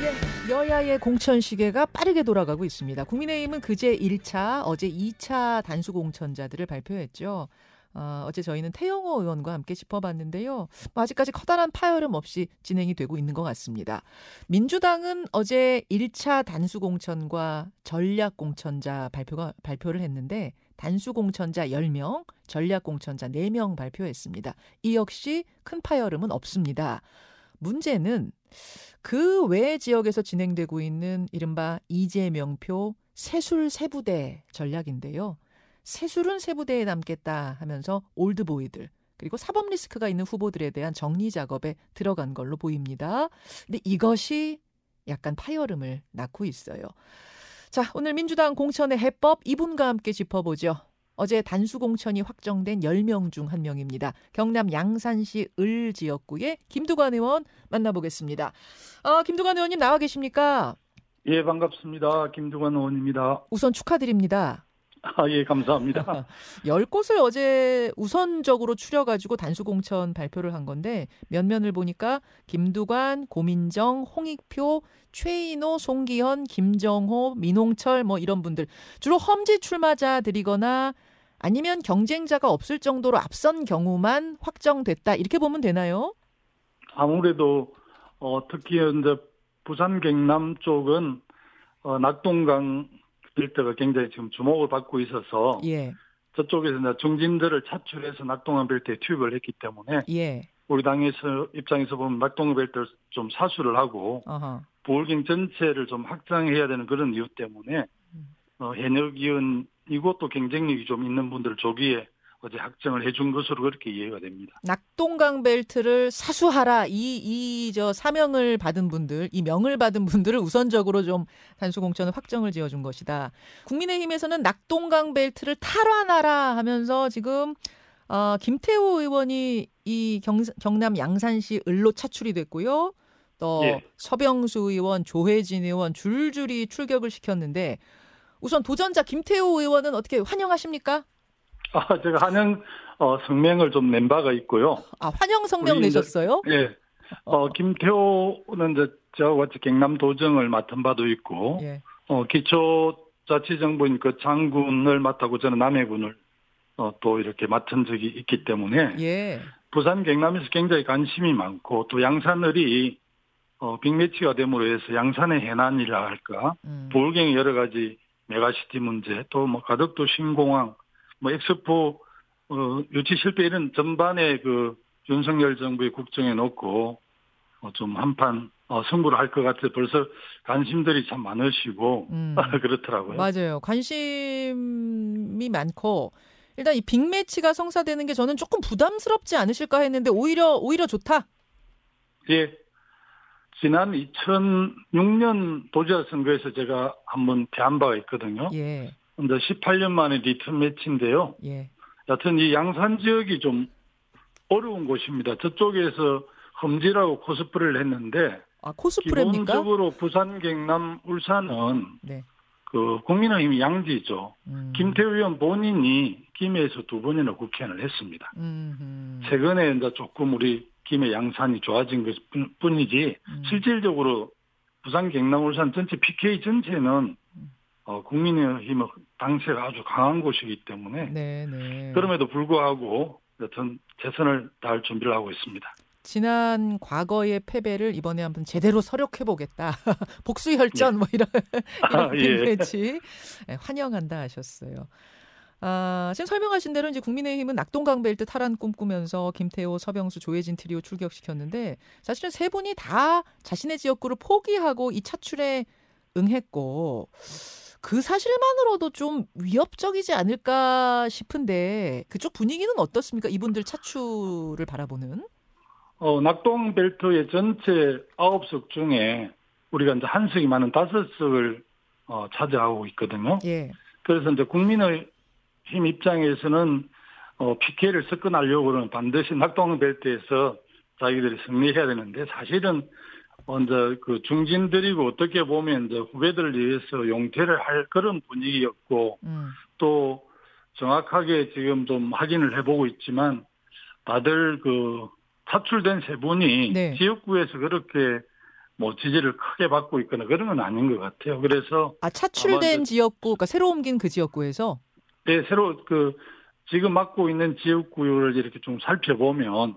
예, 여야의 공천 시계가 빠르게 돌아가고 있습니다. 국민의힘은 그제 1차, 어제 2차 단수 공천자들을 발표했죠. 어, 어제 저희는 태영호 의원과 함께 짚어봤는데요. 뭐 아직까지 커다란 파열음 없이 진행이 되고 있는 것 같습니다. 민주당은 어제 1차 단수 공천과 전략 공천자 발표가 발표를 했는데 단수 공천자 10명, 전략 공천자 4명 발표했습니다. 이 역시 큰 파열음은 없습니다. 문제는 그 외 지역에서 진행되고 있는 이른바 이재명표 세술 세부대 전략인데요. 세술은 세부대에 남겠다 하면서 올드보이들 그리고 사법 리스크가 있는 후보들에 대한 정리 작업에 들어간 걸로 보입니다. 근데 이것이 약간 파열음을 낳고 있어요. 자, 오늘 민주당 공천의 해법 이분과 함께 짚어보죠. 어제 단수 공천이 확정된 10명 중 한 명입니다. 경남 양산시 을 지역구의 김두관 의원 만나보겠습니다. 어, 김두관 의원님 나와 계십니까? 예, 반갑습니다. 김두관 의원입니다. 우선 축하드립니다. 아, 예, 감사합니다. 10곳을 어제 우선적으로 추려가지고 단수공천 발표를 한 건데 면면을 보니까 김두관, 고민정, 홍익표, 최인호, 송기현, 김정호, 민홍철 뭐 이런 분들 주로 험지 출마자들이거나 아니면 경쟁자가 없을 정도로 앞선 경우만 확정됐다 이렇게 보면 되나요? 아무래도 어, 특히 이제 부산 경남 쪽은 어, 낙동강 빌드가 굉장히 지금 주목을 받고 있어서 예. 저쪽에서 이제 중진들을 차출해서 낙동강 빌드에 투입을 했기 때문에 예. 우리 당에서 입장에서 보면 낙동강 빌드를 좀 사수를 하고 어허. 보울경 전체를 좀 확장해야 되는 그런 이유 때문에 어, 의원 이것도 경쟁력이 좀 있는 분들을 조기에 어제 확정을 해준 것으로 그렇게 이해가 됩니다. 낙동강 벨트를 사수하라 이 이 저 사명을 받은 분들 이 명을 받은 분들을 우선적으로 좀 단수 공천을 확정을 지어준 것이다. 국민의힘에서는 낙동강 벨트를 탈환하라 하면서 지금 어, 김태호 의원이 이 경, 경남 양산시 을로 차출이 됐고요. 또 예. 서병수 의원, 조혜진 의원 줄줄이 출격을 시켰는데 우선 도전자 김태호 의원은 어떻게 환영하십니까? 아, 제가 한영 어, 성명을 좀 낸 바가 있고요. 아 환영 성명 우리 이제- 내셨어요? 예. 어, 김태호는 이제 저와 같이 경남 도정을 맡은 바도 있고, 예. 어, 기초자치정부인 그 장군을 맡고 저는 남해군을 어, 또 이렇게 맡은 적이 있기 때문에 예. 부산 경남에서 굉장히 관심이 많고 또 양산을이 어, 빅매치가 됨으로 해서 양산의 현안이라 할까 음. 부울경의 여러 가지 메가시티 문제 또 뭐 가덕도 신공항 뭐 엑스포 어, 유치 실패 이런 전반에 그 윤석열 정부의 국정에 놓고 어, 좀 한판 어, 승부를 할 것 같아 벌써 관심들이 참 많으시고 음. 그렇더라고요. 맞아요. 관심이 많고 일단 이 빅매치가 성사되는 게 저는 조금 부담스럽지 않으실까 했는데 오히려 오히려 좋다. 예. 지난 2006년 도지사 선거에서 제가 한번 패한 바가 있거든요. 예. 근데 18년 만에 리턴 매치인데요. 예. 여튼 이 양산 지역이 좀 어려운 곳입니다. 저쪽에서 험지라고 코스프레를 했는데 아 코스프레입니까? 기본적으로 부산, 경남, 울산은 네. 그 국민의힘 양지죠. 음. 김태우 의원 본인이 김해에서 두 번이나 국회의원을 했습니다. 음. 최근에 이제 조금 우리 김해 양산이 좋아진 것 뿐- 뿐이지 음. 실질적으로 부산, 경남, 울산 전체 PK 전체는 음. 어, 국민의힘의 당세가 아주 강한 곳이기 때문에 네, 네. 그럼에도 불구하고 여튼 최선을 다할 준비를 하고 있습니다. 지난 과거의 패배를 이번에 한번 제대로 서력해 보겠다. 복수 혈전 뭐 이런 아, 이런 예. 빅매치 네, 환영한다 하셨어요. 아, 지금 설명하신 대로 이제 국민의힘은 낙동강 벨트 탈환 꿈꾸면서 김태호, 서병수, 조혜진 트리오 출격시켰는데 사실은 세 분이 다 자신의 지역구를 포기하고 이 차출에 응했고 그 사실만으로도 좀 위협적이지 않을까 싶은데 그쪽 분위기는 어떻습니까? 이분들 차출을 바라보는? 어, 낙동 벨트의 전체 아홉 석 중에 우리가 이제 한 석이 많은 다섯 석을 어, 차지하고 있거든요. 예. 그래서 이제 국민의 힘 입장에서는 어, PK를 섞어내려고는 반드시 낙동 벨트에서 자기들이 승리해야 되는데 사실은 먼저 그 중진들이고 어떻게 보면 이제 후배들을 위해서 용퇴를 할 그런 분위기였고 음. 또 정확하게 지금 좀 확인을 해보고 있지만 다들 그 차출된 세 분이 네. 지역구에서 그렇게 뭐 지지를 크게 받고 있거나 그런 건 아닌 것 같아요. 그래서 아 차출된 지역구, 그러니까 새로 옮긴 그 지역구에서 네, 새로 그 지금 맡고 있는 지역구를 이렇게 좀 살펴보면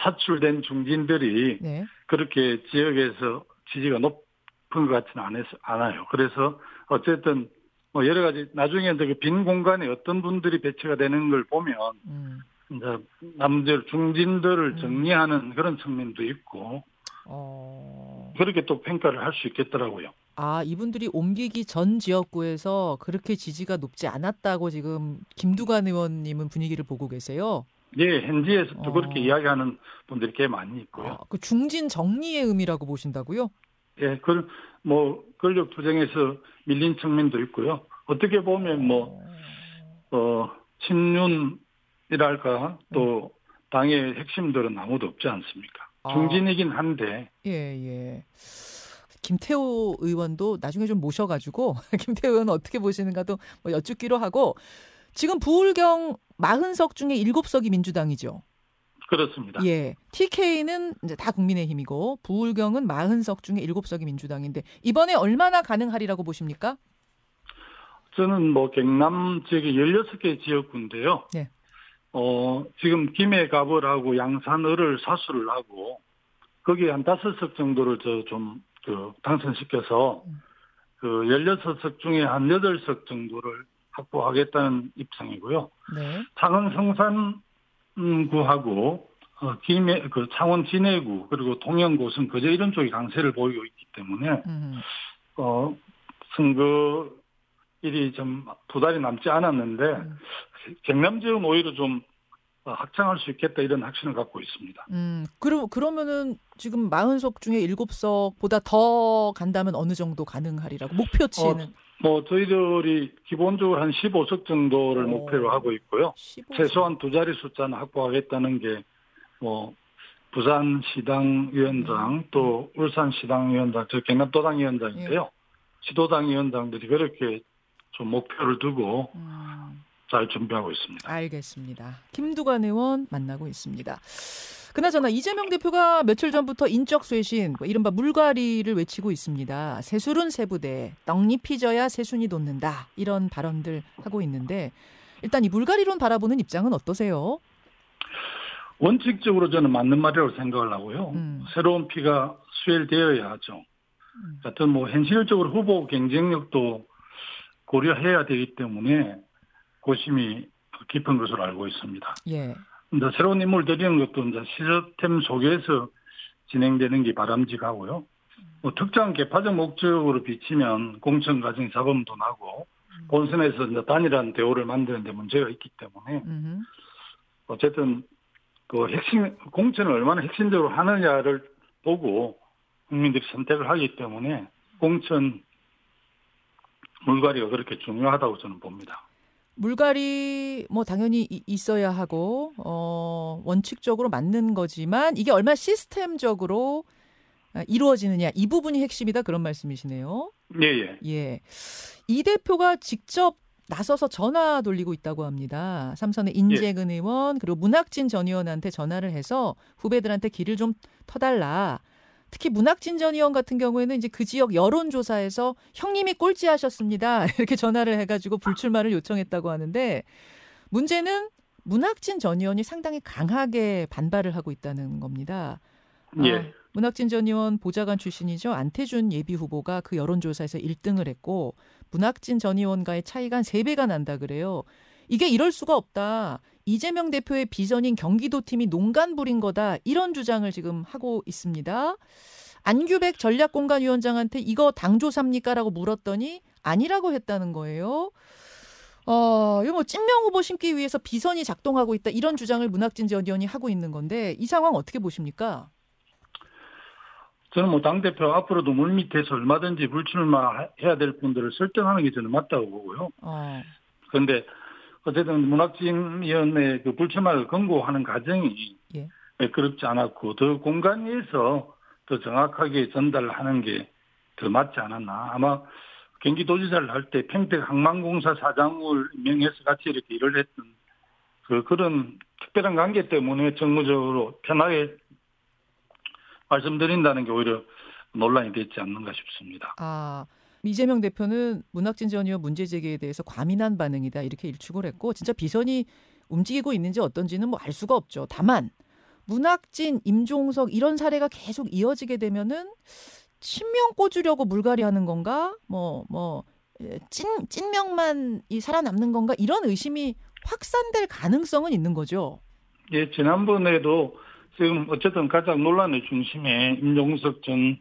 차출된 중진들이 네. 그렇게 지역에서 지지가 높은 것 같지는 않아요. 그래서 어쨌든 뭐 여러 가지 나중에 이제 그빈 공간에 어떤 분들이 배치가 되는 걸 보면 음. 이제 남들 중진들을 음. 정리하는 그런 측면도 있고 어... 그렇게 또 평가를 할 수 있겠더라고요. 아 이분들이 옮기기 전 지역구에서 그렇게 지지가 높지 않았다고 지금 김두관 의원님은 분위기를 보고 계세요. 네, 현지에서도 어... 그렇게 이야기하는 분들이 꽤 많이 있고요. 아, 그 중진 정리의 의미라고 보신다고요? 예, 그 뭐 권력 투쟁에서 밀린 측면도 있고요. 어떻게 보면 뭐, 어, 친윤이랄까 또 당의 핵심들은 아무도 없지 않습니까? 아. 중진이긴 한데. 예, 예. 김태호 의원도 나중에 좀 모셔가지고 김태호 의원 어떻게 보시는가도 뭐 여쭙기로 하고 지금 부울경 40석 중에 7석이 민주당이죠. 그렇습니다. 예. TK는 이제 다 국민의힘이고 부울경은 40석 중에 7석이 민주당인데 이번에 얼마나 가능하리라고 보십니까? 저는 뭐 경남 지역에 16개 지역구인데요. 네. 어, 지금 김해 가벌하고 양산을을 사수를 하고 거기에 한 다섯 석 정도를 저 좀 그 당선시켜서 음. 그 16석 중에 한 8석 정도를 확보하겠다는 입장이고요. 네. 창원 성산구하고 어, 김해 그 창원 진해구 그리고 동영고성 그저 이런 쪽이 강세를 보이고 있기 때문에 음. 어 선거 일이 좀 두 달이 남지 않았는데 음. 경남 지역은 오히려 좀 확장할 수 있겠다 이런 확신을 갖고 있습니다. 음, 그럼 그러면은 지금 40석 중에 7석보다 더 간다면 어느 정도 가능하리라고 목표치는? 어, 뭐 저희들이 기본적으로 한 15석 정도를 오. 목표로 하고 있고요. 15석. 최소한 두 자리 숫자는 확보하겠다는 게 뭐 부산 시당 위원장 음. 또 울산 시당 위원장 저 경남도당 위원장인데요. 예. 지도당 위원장들이 그렇게 좀 목표를 두고 음. 잘 준비하고 있습니다. 알겠습니다. 김두관 의원 만나고 있습니다. 그나저나 이재명 대표가 며칠 전부터 인적 쇄신, 뭐 이른바 물갈이를 외치고 있습니다. 새술은 새부대, 떡잎이 져야 새순이 돋는다. 이런 발언들 하고 있는데 일단 이 물갈이론 바라보는 입장은 어떠세요? 원칙적으로 저는 맞는 말이라고 생각을 하고요. 음. 새로운 피가 수혈되어야 하죠. 음. 하여튼 뭐 현실적으로 후보 경쟁력도 고려해야 되기 때문에 고심이 깊은 것으로 알고 있습니다. 예. 근데 새로운 인물 들이는 것도 이제 시스템 속에서 진행되는 게 바람직하고요. 뭐 특정 개파적 목적으로 비치면 공천 과정 잡음도 나고 본선에서 이제 단일한 대우를 만드는데 문제가 있기 때문에 어쨌든 그 핵심 공천을 얼마나 핵심적으로 하느냐를 보고 국민들이 선택을 하기 때문에 공천 물갈이가 그렇게 중요하다고 저는 봅니다. 물갈이 뭐 당연히 있어야 하고 어 원칙적으로 맞는 거지만 이게 얼마나 시스템적으로 아, 이루어지느냐 이 부분이 핵심이다 그런 말씀이시네요. 예, 예. 예. 이 대표가 직접 나서서 전화 돌리고 있다고 합니다. 삼선의 인재근 예. 의원 그리고 문학진 전 의원한테 전화를 해서 후배들한테 길을 좀 터달라. 특히 문학진 전 의원 같은 경우에는 이제 그 지역 여론조사에서 형님이 꼴찌하셨습니다. 이렇게 전화를 해가지고 불출마를 요청했다고 하는데 문제는 문학진 전 의원이 상당히 강하게 반발을 하고 있다는 겁니다. 아, 예. 문학진 전 의원 보좌관 출신이죠. 안태준 예비 후보가 그 여론조사에서 1등을 했고 문학진 전 의원과의 차이가 한 3배가 난다 그래요. 이게 이럴 수가 없다. 이재명 대표의 비전인 경기도 팀이 농간 부린 거다. 이런 주장을 지금 하고 있습니다. 안규백 전략공간위원장한테 이거 당조삽니까라고 물었더니 아니라고 했다는 거예요. 어, 이거 뭐 찐명 후보 심기 위해서 비선이 작동하고 있다. 이런 주장을 문학진 전 의원이 하고 있는 건데 이 상황 어떻게 보십니까? 저는 뭐 당 대표 앞으로도 물 밑에서 얼마든지 불출마 해야 될 분들을 설득하는 게 저는 맞다고 보고요. 어. 그런데 어 쨌든 문학진 위원회 그 불출마를 권고하는 과정이 예. 그렇지 않았고 더 공간에서 더 정확하게 전달하는 게 더 맞지 않았나. 아마 경기도지사를 할 때 평택 항만공사 사장을 임명해서 같이 이렇게 일을 했던 그 그런 특별한 관계 때문에 정무적으로 편하게 말씀드린다는 게 오히려 논란이 됐지 않는가 싶습니다. 아, 이재명 대표는 문학진 전 의원 문제 제기에 대해서 과민한 반응이다 이렇게 일축을 했고 진짜 비선이 움직이고 있는지 어떤지는 뭐 알 수가 없죠. 다만 문학진, 임종석 이런 사례가 계속 이어지게 되면은 친명 꽂으려고 물갈이 하는 건가? 뭐, 뭐, 찐, 찐명만 이 살아남는 건가? 이런 의심이 확산될 가능성은 있는 거죠. 예, 지난번에도 지금 어쨌든 가장 논란의 중심에 임종석 전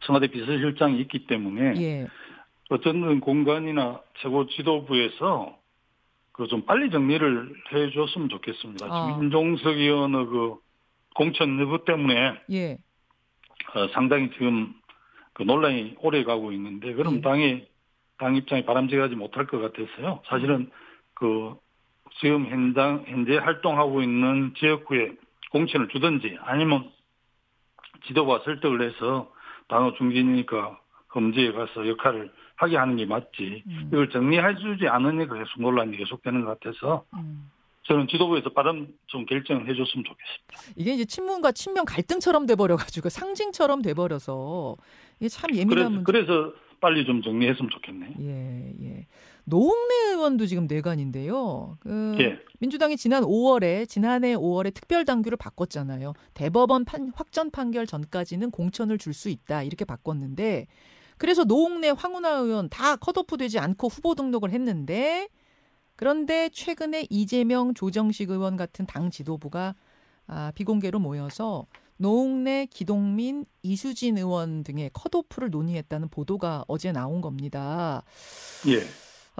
청와대 비서실장이 있기 때문에 예. 어쨌든 공간이나 최고 지도부에서 그 좀 빨리 정리를 해줬으면 좋겠습니다. 아. 지금 임종석 의원의 그 공천 여부 때문에 예. 어, 상당히 지금 그 논란이 오래 가고 있는데 그럼 예. 당이 당 입장이 바람직하지 못할 것 같아서요. 사실은 그 지금 현장 현재 활동하고 있는 지역구에 공천을 주든지 아니면 지도부가 설득을 해서 당의 중진이니까 검지에 가서 역할을 하게 하는 게 맞지. 음, 이걸 정리해주지 않으니까 계속 논란이 계속되는 것 같아서 음. 저는 지도부에서 빠른 좀 결정을 해줬으면 좋겠습니다. 이게 이제 친문과 친명 갈등처럼 돼버려가지고 상징처럼 돼버려서 이게 참 예민한 그래서, 문제. 그래서 빨리 좀 정리했으면 좋겠네. 예, 예. 노웅래 의원도 지금 내관인데요. 그 예. 민주당이 지난 5월에 지난해 5월에 특별 당규를 바꿨잖아요. 대법원 판, 확전 판결 전까지는 공천을 줄 수 있다 이렇게 바꿨는데 그래서 노웅래 황운하 의원 다 컷오프되지 않고 후보 등록을 했는데 그런데 최근에 이재명 조정식 의원 같은 당 지도부가 아, 비공개로 모여서 노웅래, 기동민, 이수진 의원 등의 컷오프를 논의했다는 보도가 어제 나온 겁니다. 예.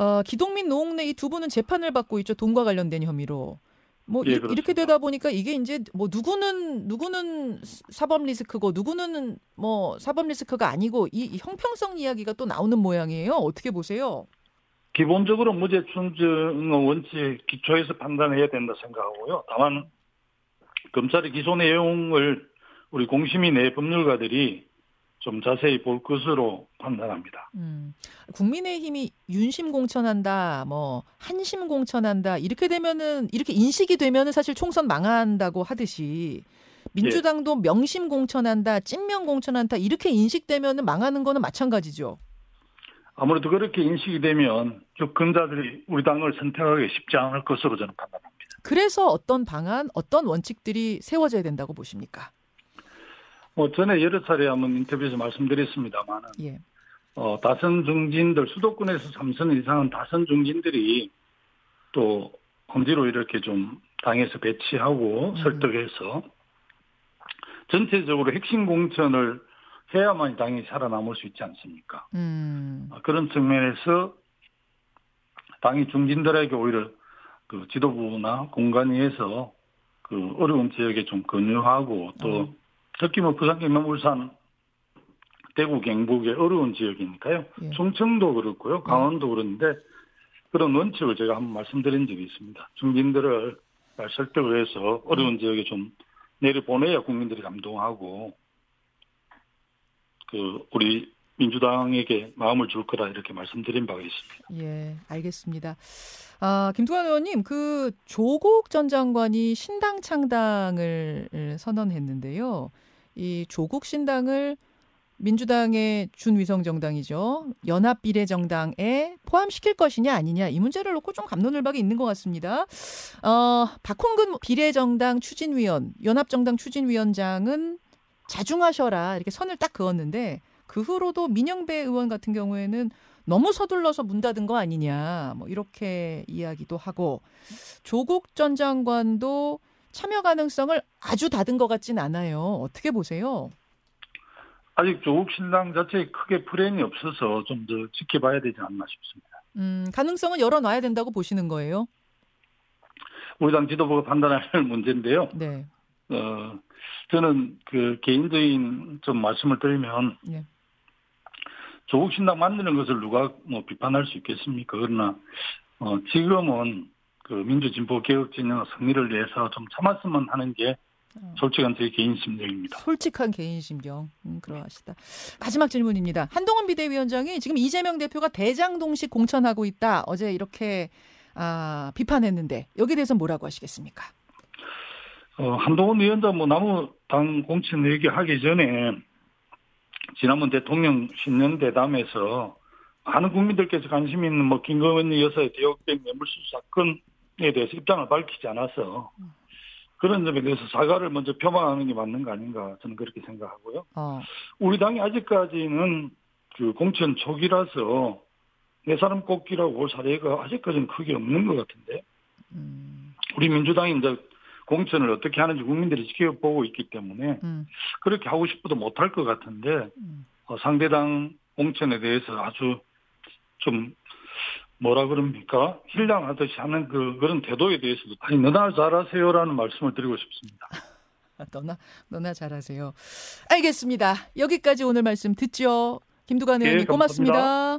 어, 기동민, 노웅래 이 두 분은 재판을 받고 있죠. 돈과 관련된 혐의로. 뭐 예, 이, 그렇습니다. 렇게 되다 보니까 이게 이제 뭐 누구는 누구는 사법 리스크고 누구는 뭐 사법 리스크가 아니고 이, 이 형평성 이야기가 또 나오는 모양이에요. 어떻게 보세요? 기본적으로 무죄 충정의 원칙 기초에서 판단해야 된다 생각하고요. 다만 검찰의 기소 내용을 우리 공심위 내 법률가들이 좀 자세히 볼 것으로 판단합니다. 음, 국민의힘이 윤심 공천한다, 뭐 한심 공천한다 이렇게 되면은 이렇게 인식이 되면은 사실 총선 망한다고 하듯이 민주당도 명심 공천한다, 찐명 공천한다 이렇게 인식되면은 망하는 거는 마찬가지죠. 아무래도 그렇게 인식이 되면 유권자들이 우리 당을 선택하기 쉽지 않을 것으로 저는 판단합니다. 그래서 어떤 방안, 어떤 원칙들이 세워져야 된다고 보십니까? 뭐 전에 여러 차례 한번 인터뷰에서 말씀드렸습니다만은 예, 어, 다선 중진들 수도권에서 3선 이상은 다선 중진들이 또 엄지로 이렇게 좀 당에서 배치하고 음. 설득해서 전체적으로 핵심 공천을 해야만 당이 살아남을 수 있지 않습니까? 음, 아, 그런 측면에서 당이 중진들에게 오히려 그 지도부나 공간위에서 그 어려운 지역에 좀 권유하고 또 어. 특히 뭐 부산, 경남, 울산, 대구, 경북의 어려운 지역이니까요. 예. 충청도 그렇고요. 강원도 그런데 그런 원칙을 제가 한번 말씀드린 적이 있습니다. 중진들을 잘 설득을 해서 어려운 지역에 좀 내려보내야 국민들이 감동하고 그 우리 민주당에게 마음을 줄 거라 이렇게 말씀드린 바가 있습니다. 예, 알겠습니다. 아, 김두관 의원님, 그 조국 전 장관이 신당 창당을 선언했는데요. 이 조국 신당을 민주당의 준위성 정당이죠. 연합 비례 정당에 포함시킬 것이냐 아니냐 이 문제를 놓고 좀 감론을박이 있는 것 같습니다. 어, 박홍근 비례 정당 추진위원, 연합 정당 추진위원장은 자중하셔라 이렇게 선을 딱 그었는데 그 후로도 민영배 의원 같은 경우에는 너무 서둘러서 문 닫은 거 아니냐 뭐 이렇게 이야기도 하고 조국 전 장관도 참여 가능성을 아주 닫은 것 같진 않아요. 어떻게 보세요? 아직 조국 신당 자체에 크게 프레임이 없어서 좀 더 지켜봐야 되지 않나 싶습니다. 음, 가능성은 열어놔야 된다고 보시는 거예요? 우리 당 지도부가 판단할 문제인데요. 네. 어, 저는 그 개인적인 좀 말씀을 드리면 예. 조국 신당 만드는 것을 누가 뭐 비판할 수 있겠습니까? 그러나 어, 지금은 그 민주진보 개혁 진영 승리를 위해서 좀 참았으면 하는 게 어. 솔직한 제 개인 심정입니다. 솔직한 개인 심경. 음, 그러하시다. 마지막 질문입니다. 한동훈 비대위원장이 지금 이재명 대표가 대장동식 공천하고 있다. 어제 이렇게 아, 비판했는데 여기에 대해서 뭐라고 하시겠습니까? 어, 한동훈 위원장 뭐 남우 당 공천 얘기하기 전에 지난번 대통령 신년 대담에서 많은 국민들께서 관심 있는 뭐 김건희 여사의 대역백 뇌물수수 사건에 대해서 입장을 밝히지 않아서 그런 점에 대해서 사과를 먼저 표방하는 게 맞는 거 아닌가 저는 그렇게 생각하고요. 어. 우리 당이 아직까지는 그 공천 초기라서 내 사람 꼽기라고 볼 사례가 아직까지는 크게 없는 것 같은데 음, 우리 민주당이 이제 공천을 어떻게 하는지 국민들이 지켜보고 있기 때문에 음, 그렇게 하고 싶어도 못할 것 같은데 음. 어, 상대당 공천에 대해서 아주 좀 뭐라 그럽니까 힐량하듯이 하는 그 그런 태도에 대해서도 아니 너나 잘하세요라는 말씀을 드리고 싶습니다. 아, 너나 너나 잘하세요. 알겠습니다. 여기까지 오늘 말씀 듣죠. 김두관 예, 의원님 고맙습니다.